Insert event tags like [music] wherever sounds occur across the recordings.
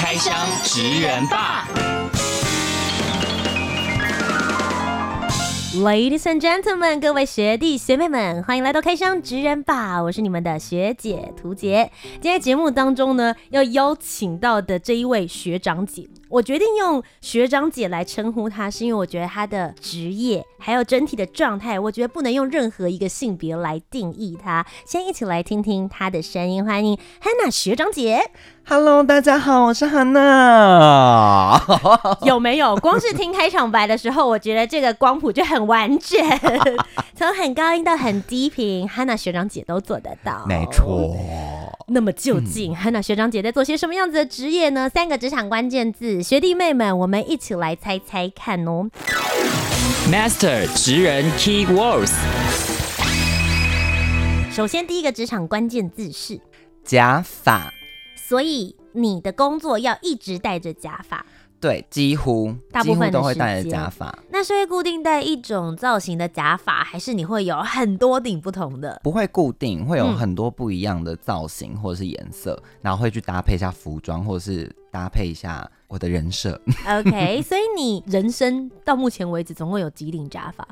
开箱职人吧，Ladies and gentlemen，各位学弟学妹们，欢迎来到开箱职人吧，我是你们的学姐屠洁。今天节目当中呢，要邀请到的这一位学长姐。我决定用学长姐来称呼她，是因为我觉得她的职业还有整体的状态，我觉得不能用任何一个性别来定义她。先一起来听听她的声音，欢迎 Hannah 学长姐。Hello，大家好，我是 Hannah。[laughs] 有没有？光是听开场白的时候，我觉得这个光谱就很完整，从很高音到很低频，Hannah 学长姐都做得到。没错。那么究竟 Hannah 学长姐在做些什么样子的职业呢？三个职场关键字，学弟妹们，我们一起来猜猜看哦。Master 职人 Key Words。首先，第一个职场关键字是假发，所以你的工作要一直戴着假发。对，几乎大部分都会戴着假发。那是会固定戴一种造型的假发，还是你会有很多顶不同的？不会固定，会有很多不一样的造型或者是颜色，嗯，然后会去搭配一下服装，或者是搭配一下我的人设。OK，[laughs] 所以你人生到目前为止总共有几顶假发？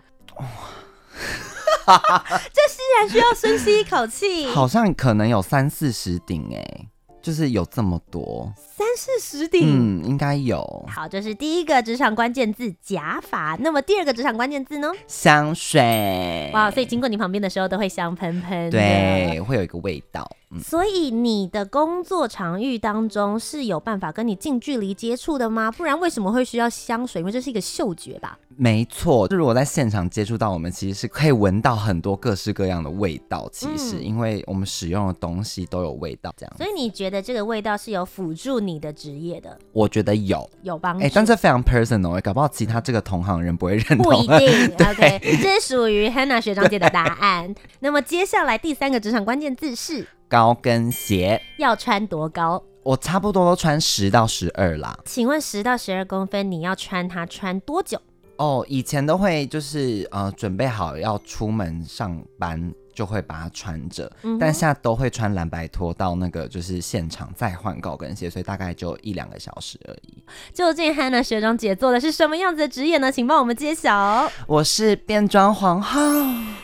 哇，[laughs] 这依然需要深吸一口气。好像可能有三四十顶哎。就是有这么多，三四十顶，嗯，应该有。好，这是第一个职场关键字假发。那么第二个职场关键字呢？香水。哇，所以经过你旁边的时候都会香喷喷，对，会有一个味道。嗯。所以你的工作场域当中是有办法跟你近距离接触的吗？不然为什么会需要香水？因为这是一个嗅觉吧。没错，就如果在现场接触到我们，其实是可以闻到很多各式各样的味道。其实，因为我们使用的东西都有味道，这样。所以你觉得这个味道是有辅助你的职业的？我觉得有，有帮助。哎，但这非常 personal，欸，搞不好其他这个同行人不会认同。不一定。[laughs] OK，这是属于 Hannah 学长姐的答案。那么接下来第三个职场关键字是高跟鞋，要穿多高？我差不多都穿十到十二啦。请问十到十二公分，你要穿它穿多久？哦，以前都会就是呃准备好要出门上班，就会把它穿着，嗯，但现在都会穿蓝白拖到那个就是现场再换高跟鞋，所以大概就一两个小时而已。究竟 Hannah 学长姐做的是什么样子的职业呢？请帮我们揭晓。我是变装皇后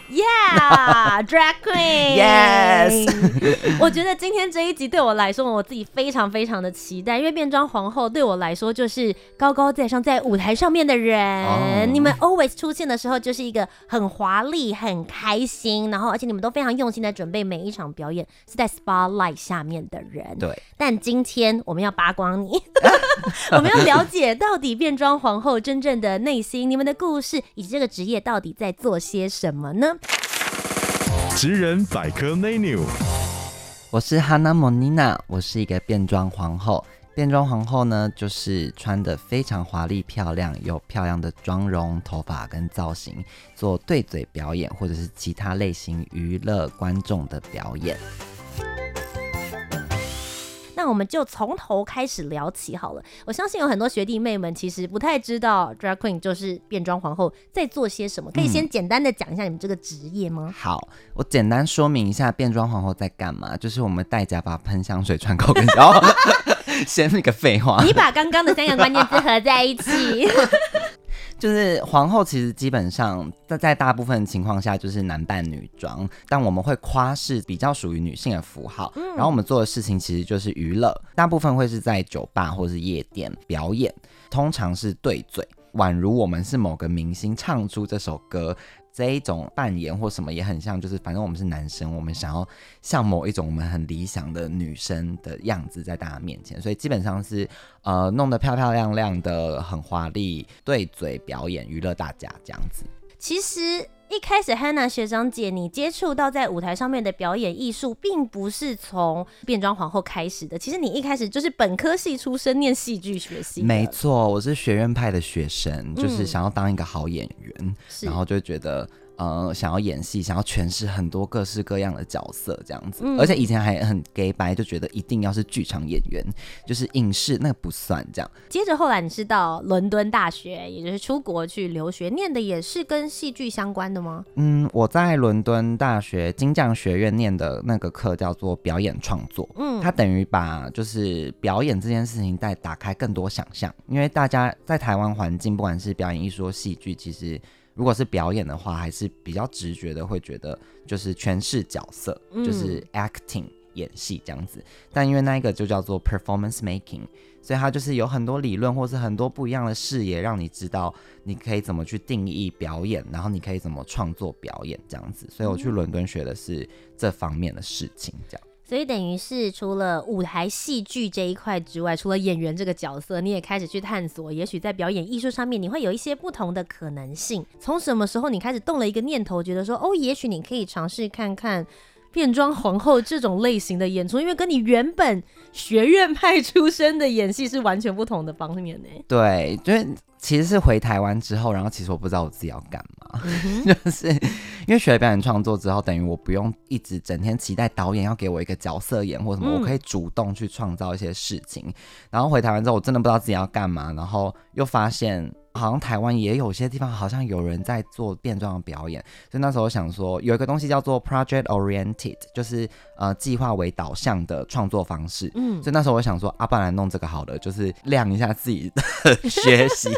，Yeah，Drag Queen，Yes。[laughs] [laughs] 我觉得今天这一集对我来说，我自己非常非常的期待，因为变装皇后对我来说就是高高在上在舞台上面的人。Oh. 你们 always 出现的时候就是一个很华丽、很开心，然后。你们都非常用心的准备每一场表演，是在 spotlight 下面的人。对，但今天我们要扒光你，[laughs] [laughs] 我们要了解到底变装皇后真正的内心，你们的故事以及这个职业到底在做些什么呢？职人百科 menu，我是 Hannah Monina，我是一个变装皇后。变装皇后呢，就是穿的非常华丽漂亮，有漂亮的妆容、头发跟造型，做对嘴表演或者是其他类型娱乐观众的表演。那我们就从头开始聊起好了。我相信有很多学弟妹们其实不太知道 Drag Queen 就是变装皇后在做些什么，可以先简单的讲一下你们这个职业吗？嗯，好，我简单说明一下变装皇后在干嘛，就是我们戴假发、喷香水、穿高跟鞋。[laughs] 先那个废话，你把刚刚的三个关键字合在一起，[laughs] 就是皇后其实基本上在在大部分情况下就是男扮女装，但我们会夸是比较属于女性的符号，然后我们做的事情其实就是娱乐，大部分会是在酒吧或是夜店表演，通常是对嘴，宛如我们是某个明星唱出这首歌。这一种扮演或什么也很像，就是反正我们是男生，我们想要像某一种我们很理想的女生的样子在大家面前，所以基本上是呃弄得漂漂亮亮的，很华丽，对嘴表演娱乐大家这样子。其实。一开始 Hannah 学长姐，你接触到在舞台上面的表演艺术，并不是从变装皇后开始的。其实你一开始就是本科系出身，念戏剧学习。没错，我是学院派的学生，就是想要当一个好演员，嗯、然后就觉得。呃，想要演戏，想要诠释很多各式各样的角色，这样子，嗯、而且以前还很假掰，就觉得一定要是剧场演员，就是影视那不算这样。接着后来你是到伦敦大学，也就是出国去留学，念的也是跟戏剧相关的吗？嗯，我在伦敦大学金匠学院念的那个课叫做表演创作，嗯，它等于把就是表演这件事情再打开更多想象，因为大家在台湾环境，不管是表演艺术、戏剧，其实。如果是表演的话，还是比较直觉的会觉得就是诠释角色，嗯、就是 acting 演戏这样子。但因为那一个就叫做 performance making，所以它就是有很多理论或是很多不一样的视野，让你知道你可以怎么去定义表演，然后你可以怎么创作表演这样子。所以我去伦敦学的是这方面的事情，这样。所以等于是除了舞台戏剧这一块之外，除了演员这个角色，你也开始去探索，也许在表演艺术上面你会有一些不同的可能性。从什么时候你开始动了一个念头，觉得说哦，也许你可以尝试看看变装皇后这种类型的演出，因为跟你原本学院派出身的演戏是完全不同的方面呢？对，就是。其实是回台湾之后，然后其实我不知道我自己要干嘛，嗯、[laughs] 就是因为学了表演创作之后，等于我不用一直整天期待导演要给我一个角色演或什么，嗯、我可以主动去创造一些事情。然后回台湾之后，我真的不知道自己要干嘛，然后又发现。好像台湾也有些地方好像有人在做变装的表演，所以那时候想说有一个东西叫做 project oriented，就是呃计划为导向的创作方式。嗯，所以那时候我想说，阿、啊、不然来弄这个好了，就是亮一下自己的 [laughs] 学习，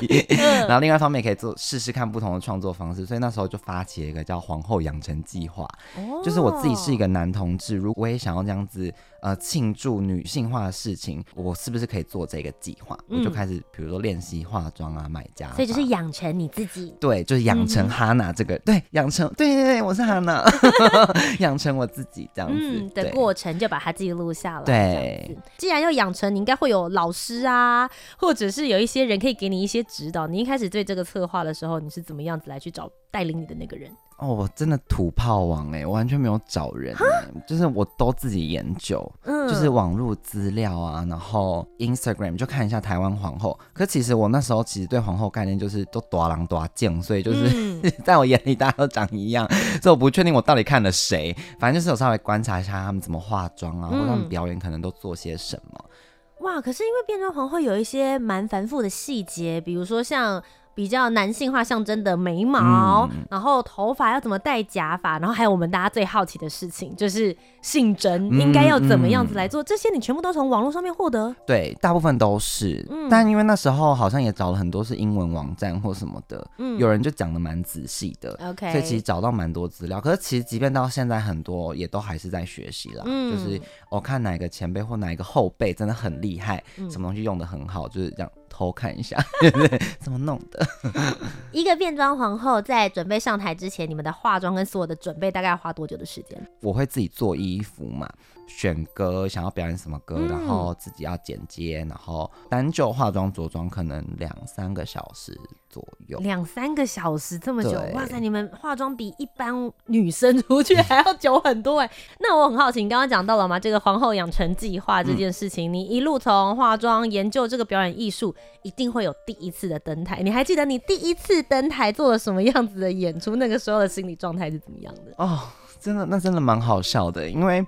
然后另外一方面也可以做试试看不同的创作方式。所以那时候就发起了一个叫皇后养成计划，哦、就是我自己是一个男同志，如果我也想要这样子。呃，庆祝女性化的事情，我是不是可以做这个计划？嗯、我就开始，比如说练习化妆啊，买家，所以就是养成你自己。对，就是养成哈娜这个，嗯、对，养成，对对对，我是哈娜，[laughs] 养成我自己这样子、嗯、的过程，就把它记录下来。对，既然要养成，你应该会有老师啊，或者是有一些人可以给你一些指导。你一开始对这个策划的时候，你是怎么样子来去找带领你的那个人？哦，我真的土炮王哎，我完全没有找人，就是我都自己研究，嗯，就是网络资料啊，然后 Instagram 就看一下台湾皇后。可其实我那时候其实对皇后概念就是都多狼多贱，所以就是、嗯、[laughs] 在我眼里大家都长一样，所以我不确定我到底看了谁。反正就是有稍微观察一下他们怎么化妆啊，嗯、或者他们表演可能都做些什么。哇，可是因为变装皇后有一些蛮繁复的细节，比如说像。比较男性化象征的眉毛，嗯、然后头发要怎么戴假发，然后还有我们大家最好奇的事情，就是性征应该要怎么样子来做，这些你全部都从网络上面获得？对，大部分都是，嗯、但因为那时候好像也找了很多是英文网站或什么的，嗯、有人就讲的蛮仔细的，OK，所以其实找到蛮多资料。可是其实即便到现在，很多也都还是在学习啦，嗯、就是我看哪个前辈或哪一个后辈真的很厉害，嗯、什么东西用的很好，就是这样。偷看一下，[laughs] 对不对？怎么弄的？[laughs] 一个变装皇后在准备上台之前，你们的化妆跟所有的准备大概要花多久的时间？我会自己做衣服嘛，选歌，想要表演什么歌，嗯、然后自己要剪接，然后单就化妆着装可能两三个小时左右。两三个小时这么久？哇塞！你们化妆比一般女生出去还要久很多哎。那我很好奇，你刚刚讲到了吗？这个皇后养成计划这件事情，嗯、你一路从化妆研究这个表演艺术。一定会有第一次的登台，你还记得你第一次登台做了什么样子的演出？那个时候的心理状态是怎么样的？哦，真的，那真的蛮好笑的，因为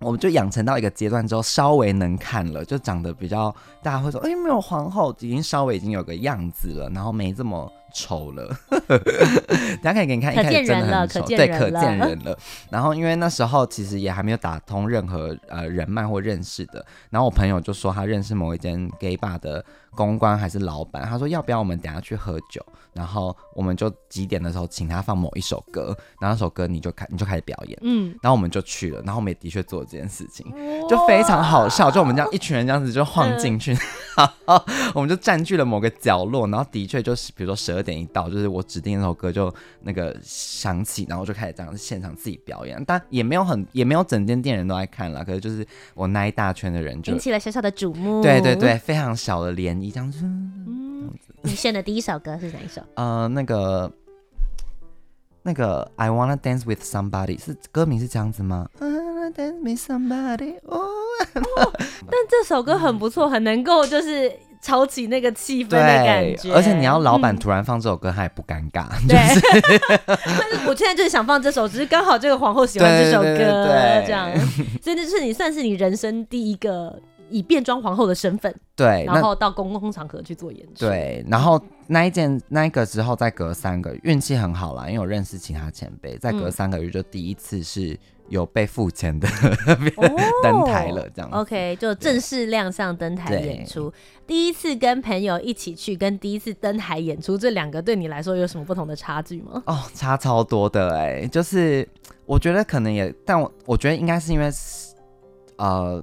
我们就养成到一个阶段之后，稍微能看了，就长得比较，大家会说，哎，没有皇后，已经稍微已经有个样子了，然后没这么。丑了，[laughs] 大家可以给你看，一开始真的很丑，对，可见人了。然后因为那时候其实也还没有打通任何呃人脉或认识的，然后我朋友就说他认识某一间 gay bar 的公关还是老板，他说要不要我们等下去喝酒，然后我们就几点的时候请他放某一首歌，然后那首歌你就开你就开始表演，嗯，然后我们就去了，然后我们也的确做了这件事情，就非常好笑，就我们这样一群人这样子就晃进去，然后我们就占据了某个角落，然后的确就是比如说十二点一到，就是我指定那首歌就那个响起，然后就开始这样现场自己表演，但也没有很也没有整间店人都在看了，可是就是我那一大圈的人就引起了小小的瞩目，对对对，非常小的涟漪这样子。嗯，你选的第一首歌是哪一首？呃，那个那个 I wanna dance with somebody 是歌名是这样子吗？I wanna dance with somebody，哦，但这首歌很不错，很能够就是炒起那个气氛的感觉。而且你要老板突然放这首歌，他也不尴尬。对，[laughs] [laughs] 我现在就是想放这首，只是刚好这个皇后喜欢这首歌，对对对对这样。所以这是你算是你人生第一个。以变装皇后的身份，对，然后到公共场合去做演出，对，然后那一件那一个之后，再隔三个月，运气很好啦，因为我认识其他前辈，再隔三个月就第一次是有被付钱的、嗯、[laughs] 登台了，这样子。OK，就正式亮相登台演出。第一次跟朋友一起去，跟第一次登台演出，这两个对你来说有什么不同的差距吗？哦，差超多的哎、欸，就是我觉得可能也，但我我觉得应该是因为呃。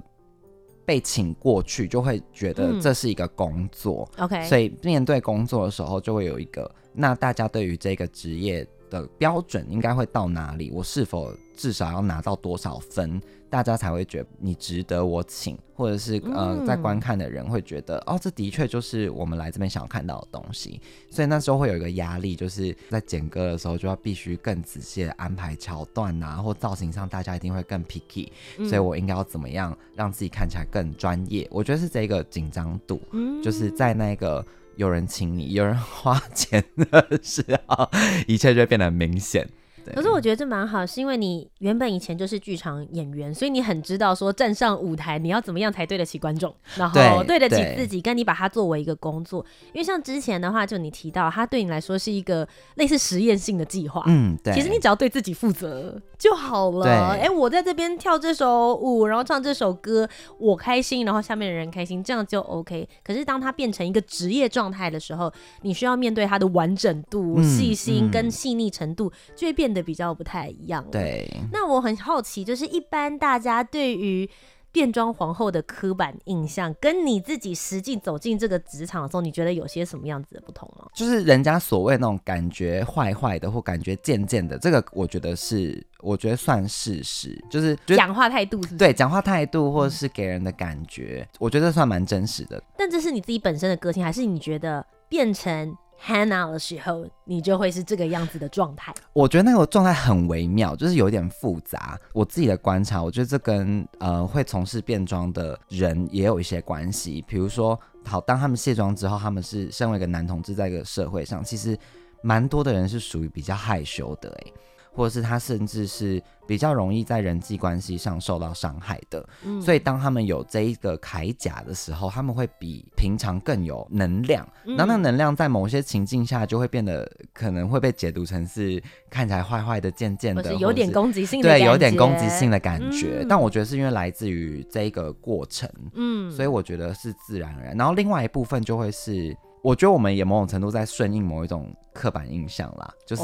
被请过去，就会觉得这是一个工作，嗯，OK，所以面对工作的时候，就会有一个，那大家对于这个职业的标准应该会到哪里？我是否至少要拿到多少分？大家才会觉得你值得我请，或者是呃，在观看的人会觉得，嗯、哦，这的确就是我们来这边想要看到的东西。所以那时候会有一个压力，就是在剪歌的时候就要必须更仔细的安排桥段啊，或造型上大家一定会更 picky，所以我应该要怎么样让自己看起来更专业？我觉得是这个紧张度，就是在那个有人请你、有人花钱的时候，一切就会变得明显。可是我觉得这蛮好，是因为你原本以前就是剧场演员，所以你很知道说站上舞台你要怎么样才对得起观众，然后对得起自己，跟你把它作为一个工作。因为像之前的话，就你提到，它对你来说是一个类似实验性的计划。嗯，对。其实你只要对自己负责就好了。哎、欸，我在这边跳这首舞，然后唱这首歌，我开心，然后下面的人开心，这样就 OK。可是当它变成一个职业状态的时候，你需要面对它的完整度、细心跟细腻程度，就会变得比较不太一样。对，那我很好奇，就是一般大家对于变装皇后的刻板印象，跟你自己实际走进这个职场的时候，你觉得有些什么样子的不同吗？就是人家所谓那种感觉坏坏的，或感觉贱贱的，这个我觉得是，我觉得算事实。就是讲话态度是是？对，讲话态度或者是给人的感觉，嗯、我觉得算蛮真实的。但这是你自己本身的个性，还是你觉得变成？Hannah 的时候，你就会是这个样子的状态。我觉得那个状态很微妙，就是有点复杂。我自己的观察，我觉得这跟呃会从事变装的人也有一些关系。比如说，好，当他们卸妆之后，他们是身为一个男同志，在一个社会上，其实蛮多的人是属于比较害羞的，欸，或者是他甚至是比较容易在人际关系上受到伤害的，嗯，所以当他们有这一个铠甲的时候，他们会比平常更有能量。然后那能量在某些情境下就会变得可能会被解读成是看起来坏坏的、渐渐的，有点攻击性的，对，有点攻击性的感觉。但我觉得是因为来自于这一个过程，嗯，所以我觉得是自然而然。然后另外一部分就会是。我觉得我们也某种程度在顺应某一种刻板印象啦，就是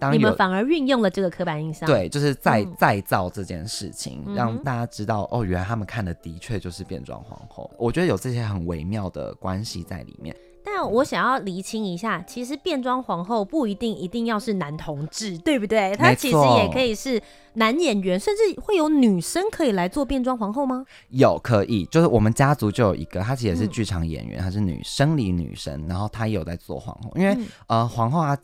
当你们反而运用了这个刻板印象，对，就是再再造这件事情，让大家知道哦，原来他们看的的确就是变装皇后。我觉得有这些很微妙的关系在里面。但我想要厘清一下，其实变装皇后不一定一定要是男同志，对不对？他其实也可以是男演员，甚至会有女生可以来做变装皇后吗？有，可以。就是我们家族就有一个，她其实也是剧场演员，她、嗯、是女生理女生，然后她也有在做皇后。因为、嗯、呃，皇后啊，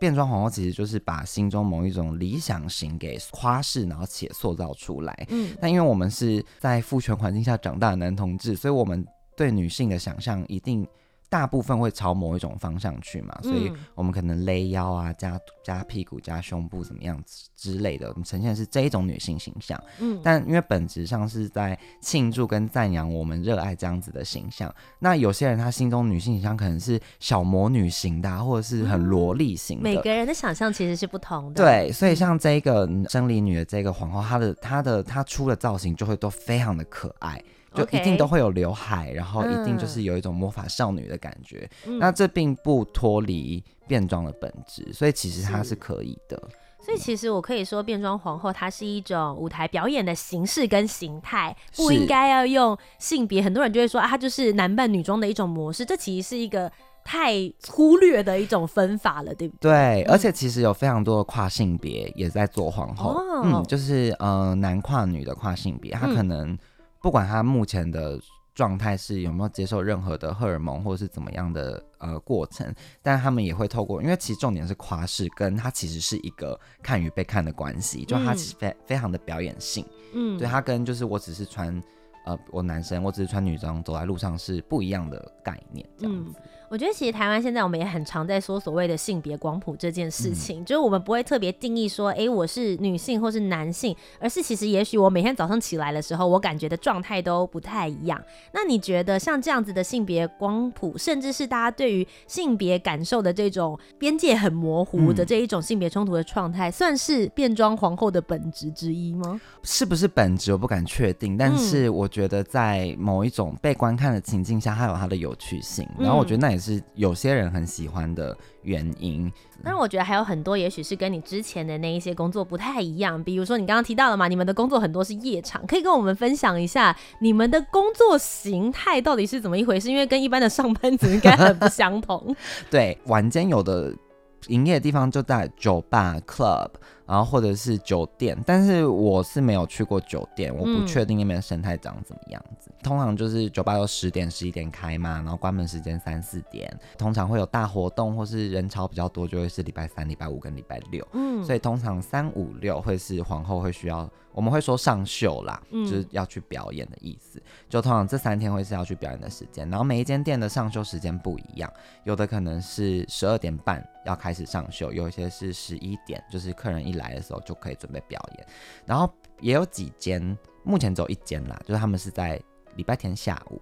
变装皇后其实就是把心中某一种理想型给夸饰，然后且塑造出来。嗯。但因为我们是在父权环境下长大的男同志，所以我们对女性的想象一定。大部分会朝某一种方向去嘛，所以我们可能勒腰啊，加加屁股，加胸部怎么样之类的，我们呈现的是这一种女性形象。嗯，但因为本质上是在庆祝跟赞扬我们热爱这样子的形象，那有些人他心中女性形象可能是小魔女型的，或者是很萝莉型的。每个人的想象其实是不同的。对，所以像这个生理女的这个皇后，她的她的她出的造型就会都非常的可爱。就一定都会有刘海，然后一定就是有一种魔法少女的感觉。嗯、那这并不脱离变装的本质，所以其实它是可以的。所以其实我可以说，变装皇后它是一种舞台表演的形式跟形态，不应该要用性别。很多人就会说啊，它就是男扮女装的一种模式，这其实是一个太粗略的一种分法了，对不对？对，而且其实有非常多的跨性别也在做皇后，嗯，就是呃男跨女的跨性别，他可能。不管他目前的状态是有没有接受任何的荷尔蒙或者是怎么样的呃过程，但他们也会透过，因为其实重点是夸饰，跟他其实是一个看与被看的关系，就他其实非非常的表演性，嗯，对他跟就是我只是穿呃我男生我只是穿女装走在路上是不一样的概念，这样子。嗯我觉得其实台湾现在我们也很常在说所谓的性别光谱这件事情，嗯、就是我们不会特别定义说，哎、欸，我是女性或是男性，而是其实也许我每天早上起来的时候，我感觉的状态都不太一样。那你觉得像这样子的性别光谱，甚至是大家对于性别感受的这种边界很模糊的这一种性别冲突的状态，嗯、算是变装皇后的本质之一吗？是不是本质我不敢确定，但是我觉得在某一种被观看的情境下，它有它的有趣性。然后我觉得那也是有些人很喜欢的原因，但是我觉得还有很多，也许是跟你之前的那一些工作不太一样。比如说你刚刚提到了嘛，你们的工作很多是夜场，可以跟我们分享一下你们的工作形态到底是怎么一回事？因为跟一般的上班族应该很不相同。[laughs] 对，晚间有的营业的地方就在酒吧 club。然后或者是酒店，但是我是没有去过酒店，我不确定那边的生态长怎么样子。嗯、通常就是酒吧都十点、十一点开嘛，然后关门时间三四点。通常会有大活动或是人潮比较多，就会是礼拜三、礼拜五跟礼拜六。嗯，所以通常三五六会是皇后会需要，我们会说上秀啦，嗯、就是要去表演的意思。就通常这三天会是要去表演的时间，然后每一间店的上秀时间不一样，有的可能是十二点半要开始上秀，有一些是十一点，就是客人一。来的时候就可以准备表演，然后也有几间，目前只有一间啦，就是他们是在礼拜天下午。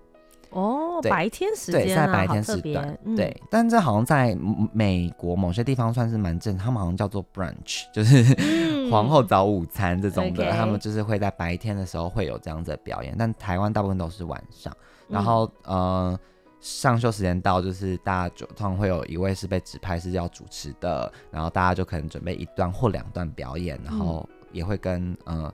哦，白天时间、啊，对，在白天时段，嗯、对，但这好像在美国某些地方算是蛮正，他们好像叫做 brunch，[laughs] 就是皇后早午餐这种的，嗯、他们就是会在白天的时候会有这样子的表演，但台湾大部分都是晚上，然后、嗯、呃。上秀时间到，就是大家就通常会有一位是被指派是要主持的，然后大家就可能准备一段或两段表演，然后也会跟呃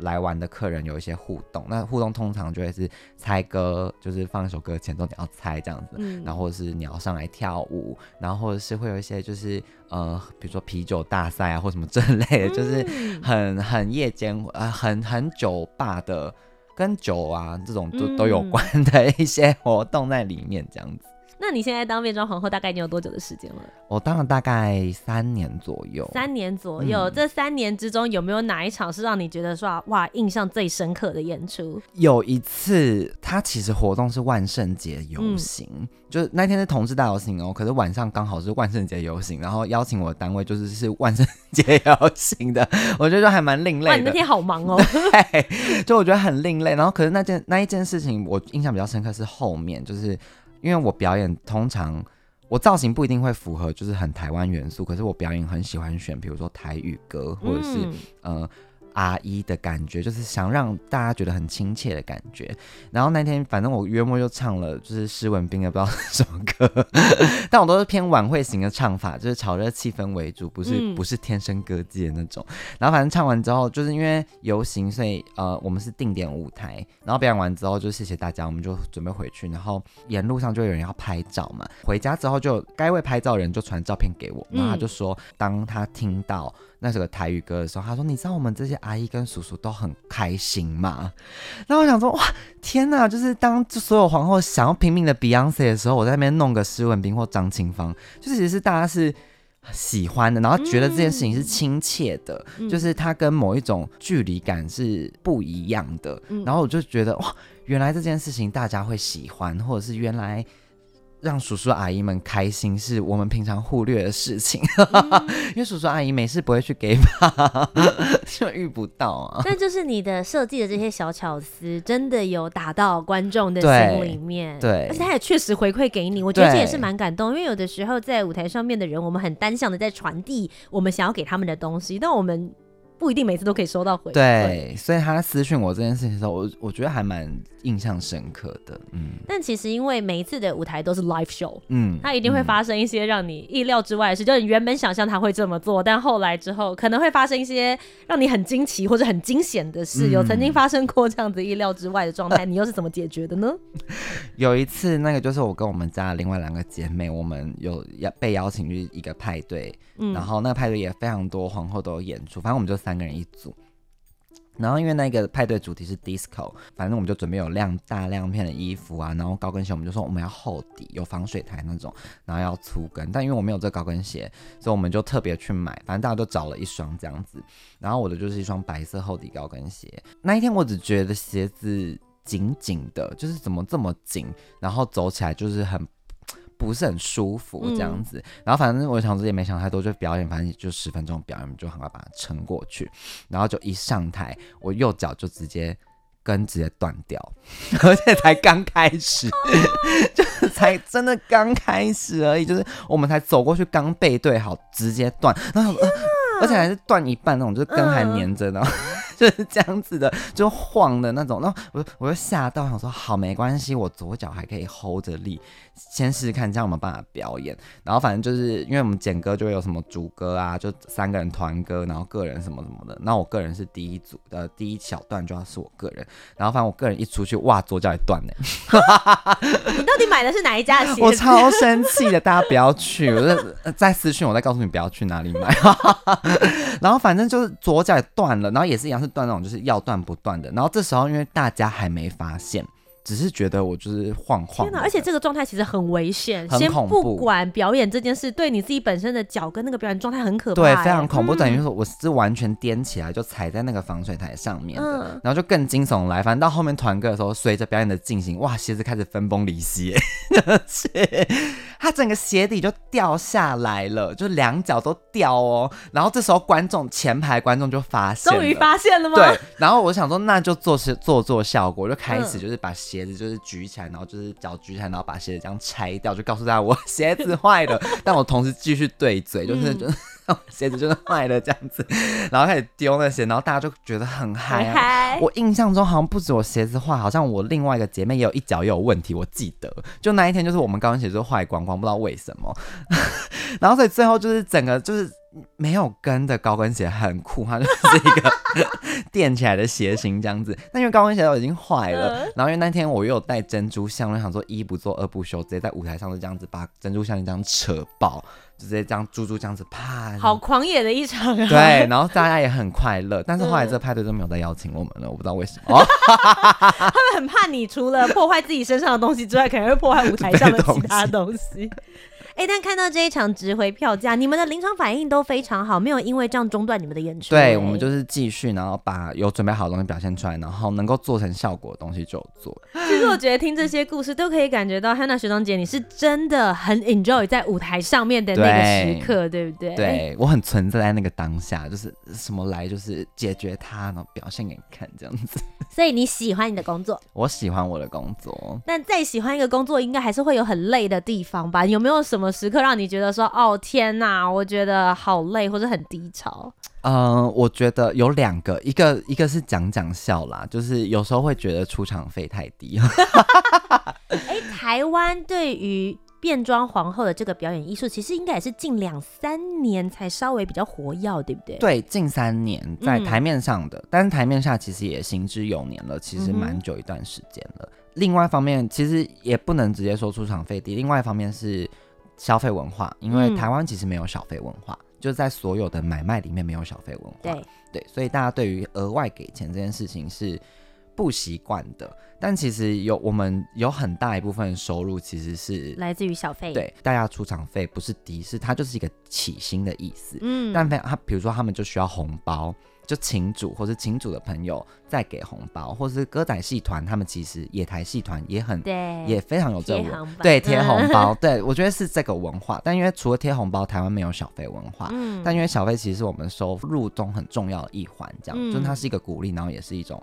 来玩的客人有一些互动。那互动通常就会是猜歌，就是放一首歌前奏你要猜这样子，嗯、然后或者是你要上来跳舞，然后或者是会有一些就是呃比如说啤酒大赛啊或什么这类的，就是很很夜间呃很很酒吧的。跟酒啊这种都都有关的一些活动在里面，这样子。那你现在当变装皇后大概已经有多久的时间了？我当了大概三年左右。三年左右，嗯、这三年之中有没有哪一场是让你觉得说哇印象最深刻的演出？有一次，他其实活动是万圣节游行，嗯、就那天是同志大游行哦，可是晚上刚好是万圣节游行，然后邀请我的单位就是是万圣节游行的，我觉得还蛮另类的。哇，你那天好忙哦。[laughs] 对，就我觉得很另类。然后可是那件那一件事情，我印象比较深刻是后面就是。因为我表演通常我造型不一定会符合，就是很台湾元素，可是我表演很喜欢选，比如说台语歌或者是、嗯、呃。阿姨的感觉就是想让大家觉得很亲切的感觉，然后那天反正我约莫就唱了就是施文斌的不知道是什么歌，[laughs] 但我都是偏晚会型的唱法，就是炒热气氛为主，不是、嗯、不是天生歌姬的那种。然后反正唱完之后，就是因为游行，所以呃我们是定点舞台，然后表演完之后就谢谢大家，我们就准备回去，然后沿路上就有人要拍照嘛，回家之后就该位拍照的人就传照片给我，然后他就说当他听到。那首台语歌的时候，他说：“你知道我们这些阿姨跟叔叔都很开心吗？”然后我想说：“哇，天哪！就是当所有皇后想要拼命的 Beyonce 的时候，我在那边弄个施文斌或张清芳，就是其实是大家是喜欢的，然后觉得这件事情是亲切的，嗯、就是它跟某一种距离感是不一样的。嗯、然后我就觉得哇，原来这件事情大家会喜欢，或者是原来。”让叔叔阿姨们开心是我们平常忽略的事情，嗯、[laughs] 因为叔叔阿姨没事不会去给吧，[laughs] 就遇不到啊。但就是你的设计的这些小巧思，真的有打到观众的心里面，对，对，而且他也确实回馈给你，我觉得这也是蛮感动。因为有的时候在舞台上面的人，我们很单向的在传递我们想要给他们的东西，但我们。不一定每次都可以收到回馈，对，所以他私讯我这件事情的时候，我我觉得还蛮印象深刻的，嗯。但其实因为每一次的舞台都是 live show，嗯，它一定会发生一些让你意料之外的事，嗯、就是你原本想象他会这么做，但后来之后可能会发生一些让你很惊奇或者很惊险的事。嗯、有曾经发生过这样子意料之外的状态，你又是怎么解决的呢？有一次，那个就是我跟我们家另外两个姐妹，我们有邀被邀请去一个派对，嗯，然后那个派对也非常多皇后都有演出，反正我们就。三个人一组，然后因为那个派对主题是 disco，反正我们就准备有亮大亮片的衣服啊，然后高跟鞋我们就说我们要厚底，有防水台那种，然后要粗跟。但因为我没有这高跟鞋，所以我们就特别去买，反正大家都找了一双这样子。然后我的就是一双白色厚底高跟鞋。那一天我只觉得鞋子紧紧的，就是怎么这么紧，然后走起来就是很。不是很舒服这样子，嗯、然后反正我想自己也没想太多，就表演，反正也就十分钟表演，就很快把它撑过去。然后就一上台，我右脚就直接跟直接断掉，[laughs] 而且才刚开始，[laughs] 就是才真的刚开始而已，就是我们才走过去刚背对好，直接断，然后、呃、而且还是断一半那种，就是根还粘着呢。嗯就是这样子的，就晃的那种，然后我我就吓到，想说好没关系，我左脚还可以 hold 着力，先试试看这样有没有办法表演。然后反正就是因为我们简歌就会有什么主歌啊，就三个人团歌，然后个人什么什么的。那我个人是第一组的第一小段就要是我个人，然后反正我个人一出去，哇，左脚也断了。[laughs] 你到底买的是哪一家的鞋？我超生气的，大家不要去，我在在私讯，我再告诉你不要去哪里买。[laughs] 然后反正就是左脚也断了，然后也是一样是。断那种就是要断不断的，然后这时候因为大家还没发现，只是觉得我就是晃晃。天哪！而且这个状态其实很危险，很恐怖。先不管表演这件事对你自己本身的脚跟那个表演状态很可怕，对，非常恐怖。等于说我是完全颠起来就踩在那个防水台上面的，嗯、然后就更惊悚来。反正到后面团歌的时候，随着表演的进行，哇，鞋子开始分崩离析，[laughs] 他整个鞋底就掉下来了，就两脚都掉哦。然后这时候观众前排观众就发现，终于发现了吗？对。然后我想说，那就做是做做效果，就开始就是把鞋子就是举起来，然后就是脚举起来，然后把鞋子这样拆掉，就告诉大家我 [laughs] 鞋子坏了。但我同时继续对嘴，就是就。嗯 [laughs] 鞋子就是坏了这样子，然后开始丢那些，然后大家就觉得很嗨啊。我印象中好像不止我鞋子坏，好像我另外一个姐妹也有一脚也有问题。我记得就那一天，就是我们高跟鞋就坏光光，不知道为什么。[laughs] 然后所以最后就是整个就是没有跟的高跟鞋很酷，它就是一个 [laughs] 垫起来的鞋型这样子。那因为高跟鞋都已经坏了，然后因为那天我又有戴珍珠项链，想说一不做二不休，直接在舞台上就这样子把珍珠项链这样扯爆。直接这样猪猪这样子啪，好狂野的一场啊！对，然后大家也很快乐，但是后来这个派对都没有再邀请我们了，我不知道为什么。[laughs] 他们很怕你除了破坏自己身上的东西之外，可能会破坏舞台上的其他东西。[laughs] 哎，但看到这一场值回票价，你们的临场反应都非常好，没有因为这样中断你们的演出。对，我们就是继续，然后把有准备好的东西表现出来，然后能够做成效果的东西就做。[gasps] 其实我觉得听这些故事都可以感觉到，Hannah 学长姐你是真的很 enjoy 在舞台上面的那个时刻，对，对不对？对，我很存在在那个当下，就是什么来就是解决它，然后表现给你看这样子。[laughs] 所以你喜欢你的工作？我喜欢我的工作。但再喜欢一个工作，应该还是会有很累的地方吧？有没有什么时刻让你觉得说，哦天哪，我觉得好累，或者很低潮？嗯、呃，我觉得有两个，一个一个是讲讲笑啦，就是有时候会觉得出场费太低。哎、欸，台湾对于变装皇后的这个表演艺术，其实应该也是近两三年才稍微比较活跃，对不对？对，近三年在台面上的，嗯、但是台面下其实也行之有年了，其实蛮久一段时间了。嗯、另外一方面，其实也不能直接说出场费低，另外一方面是消费文化，因为台湾其实没有小费文化，嗯、就在所有的买卖里面没有小费文化。对对，所以大家对于额外给钱这件事情是不习惯的。但其实有我们有很大一部分收入其实是来自于小费，对，大家出场费不是低，是它就是一个起薪的意思。嗯，但非他比如说他们就需要红包，就请主或是请主的朋友再给红包，或是歌仔戏团他们其实野台戏团也很对，也非常有这个文对贴红包，对我觉得是这个文化。但因为除了贴红包，台湾没有小费文化。嗯，但因为小费其实是我们收入中很重要的一环，这样，嗯、就它是一个鼓励，然后也是一种。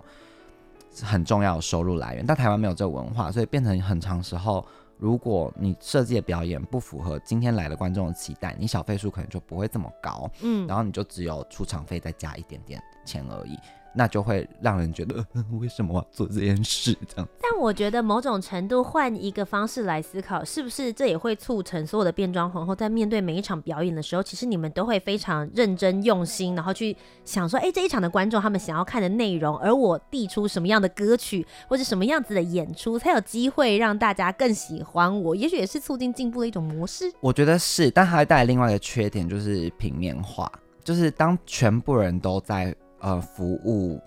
很重要的收入来源，但台湾没有这个文化，所以变成很长时候，如果你设计的表演不符合今天来的观众的期待，你小费数可能就不会这么高，嗯，然后你就只有出场费再加一点点钱而已。那就会让人觉得，[laughs] 为什么我要做这件事？这样。但我觉得某种程度换一个方式来思考，是不是这也会促成所有的变装皇后在面对每一场表演的时候，其实你们都会非常认真用心，然后去想说，哎，这一场的观众他们想要看的内容，而我递出什么样的歌曲或者什么样子的演出，才有机会让大家更喜欢我。也许也是促进进步的一种模式。我觉得是，但还会带来另外一个缺点，就是平面化，就是当全部人都在。呃，服务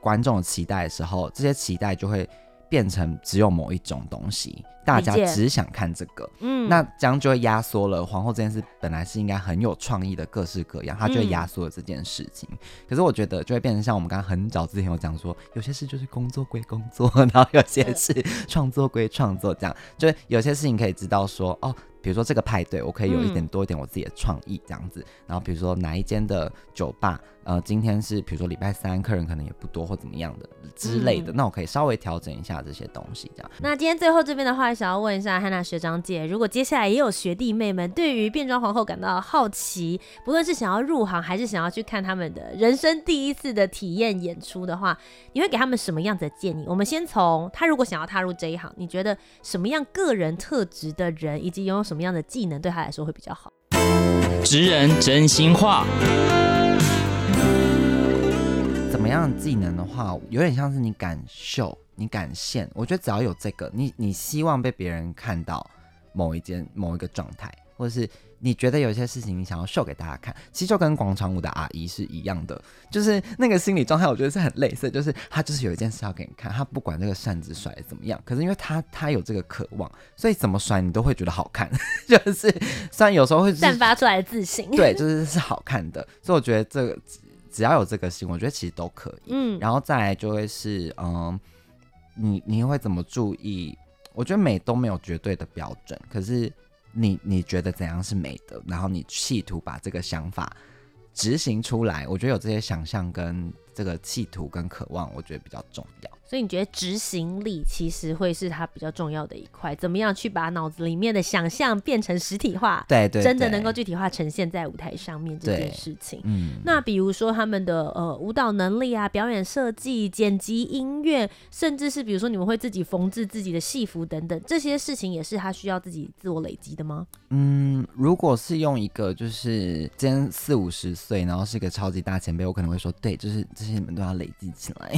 观众的期待的时候，这些期待就会变成只有某一种东西，大家只想看这个。嗯，那这样就会压缩了皇后这件事本来是应该很有创意的各式各样，它就会压缩了这件事情。嗯、可是我觉得就会变成像我们刚刚很早之前有讲说，有些事就是工作归工作，然后有些事创作归创作，这样就有些事情可以知道说哦。比如说这个派对，我可以有一点多一点我自己的创意这样子。嗯、然后比如说哪一间的酒吧，呃，今天是比如说礼拜三，客人可能也不多或怎么样的之类的，嗯、那我可以稍微调整一下这些东西这样。那今天最后这边的话，想要问一下汉娜学长姐，如果接下来也有学弟妹们对于变装皇后感到好奇，不论是想要入行还是想要去看他们的人生第一次的体验演出的话，你会给他们什么样子的建议？我们先从他如果想要踏入这一行，你觉得什么样个人特质的人，以及拥有什么样的技能对他来说会比较好？职人真心话。怎么样的技能的话，有点像是你敢秀，你敢现。我觉得只要有这个，你你希望被别人看到某一件某一个状态，或者是。你觉得有些事情你想要秀给大家看，其实就跟广场舞的阿姨是一样的，就是那个心理状态，我觉得是很类似，就是他就是有一件事要给你看，他不管这个扇子甩得怎么样，可是因为他他有这个渴望，所以怎么甩你都会觉得好看，[laughs] 就是虽然有时候会散发出来的自信，对，就是是好看的，所以我觉得这个只要有这个心，我觉得其实都可以，嗯，然后再来就会是嗯，你你会怎么注意？我觉得美都没有绝对的标准，可是。你你觉得怎样是美的？然后你企图把这个想法执行出来，我觉得有这些想象跟这个企图跟渴望，我觉得比较重要。所以你觉得执行力其实会是它比较重要的一块，怎么样去把脑子里面的想象变成实体化？对，对对，真的能够具体化呈现在舞台上面这件事情。嗯，那比如说他们的呃舞蹈能力啊、表演设计、剪辑、音乐，甚至是比如说你们会自己缝制自己的戏服等等，这些事情也是他需要自己自我累积的吗？嗯，如果是用一个就是今天四五十岁，然后是一个超级大前辈，我可能会说，对，就是这些你们都要累积起来。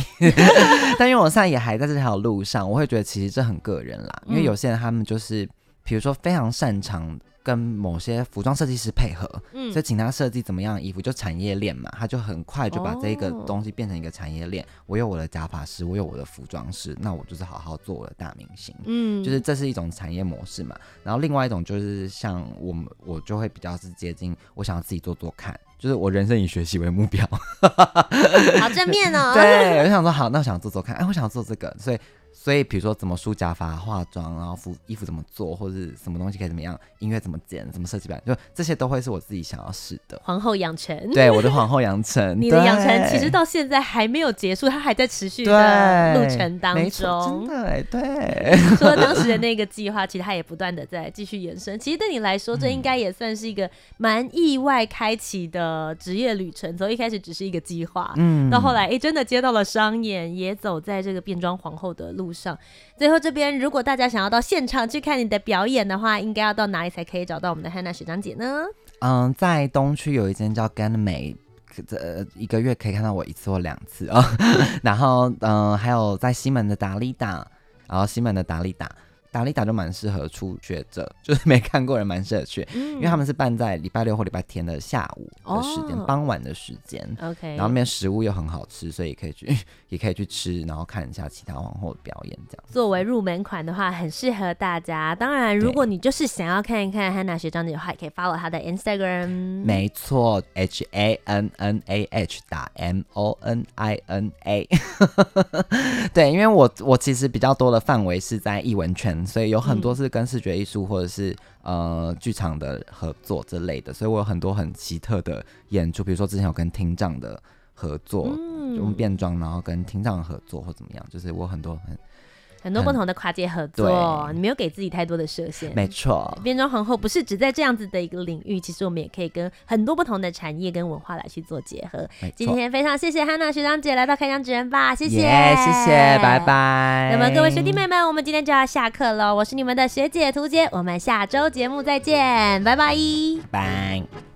[laughs] 但因为我现在也还在这条路上，我会觉得其实这很个人啦。因为有些人他们就是，比如说非常擅长跟某些服装设计师配合，嗯，所以请他设计怎么样的衣服，就产业链嘛，他就很快就把这个东西变成一个产业链。我有我的假发师，我有我的服装师，那我就是好好做我的大明星，嗯，就是这是一种产业模式嘛。然后另外一种就是像我们，我就会比较是接近，我想要自己做做看。就是我人生以学习为目标，[laughs] 好正面哦。对，我就想说好，那我想做做看，哎，我想做这个，所以。所以，比如说怎么梳假发、化妆，然后服衣服怎么做，或者是什么东西可以怎么样，音乐怎么剪，怎么设计版，就这些都会是我自己想要试的。皇后养成，对，我的皇后养成，你的养成其实到现在还没有结束，它还在持续的路程当中。真的，对。除了当时的那个计划，其实它也不断的在继续延伸。其实对你来说，这应该也算是一个蛮意外开启的职业旅程。从一开始只是一个计划，嗯，到后来，哎，真的接到了商演，也走在这个变装皇后的路。上，最后这边，如果大家想要到现场去看你的表演的话，应该要到哪里才可以找到我们的汉娜学长姐呢？嗯，在东区有一间叫 Ganmei，这一个月可以看到我一次或两次啊。[laughs] 然后，嗯，还有在西门的达利达，然后西门的达利达。达利达就蛮适合初学者，[laughs] 就是没看过人蛮适合去，嗯、因为他们是办在礼拜六或礼拜天的下午的时间，哦、傍晚的时间。OK，然后那边食物又很好吃，所以也可以去，[laughs] 也可以去吃，然后看一下其他皇后的表演。这样作为入门款的话，很适合大家。当然，如果你就是想要看一看汉娜学长姐的话，也可以 follow 她的 Instagram。没错，H A N N A H 打 M O N I N A。[laughs] 对，因为我我其实比较多的范围是在艺文圈。所以有很多是跟视觉艺术或者是呃剧场的合作之类的，所以我有很多很奇特的演出，比如说之前有跟厅长的合作，用变装然后跟厅长合作或怎么样，就是我很多很。很多不同的跨界合作，嗯、你没有给自己太多的设限。没错，变装皇后不是只在这样子的一个领域，其实我们也可以跟很多不同的产业跟文化来去做结合。今天非常谢谢汉娜学长姐来到开箱职人吧，谢谢，yeah, 谢谢，拜拜。那么各位学弟妹们，我们今天就要下课喽。我是你们的学姐涂姐，我们下周节目再见，拜拜，拜。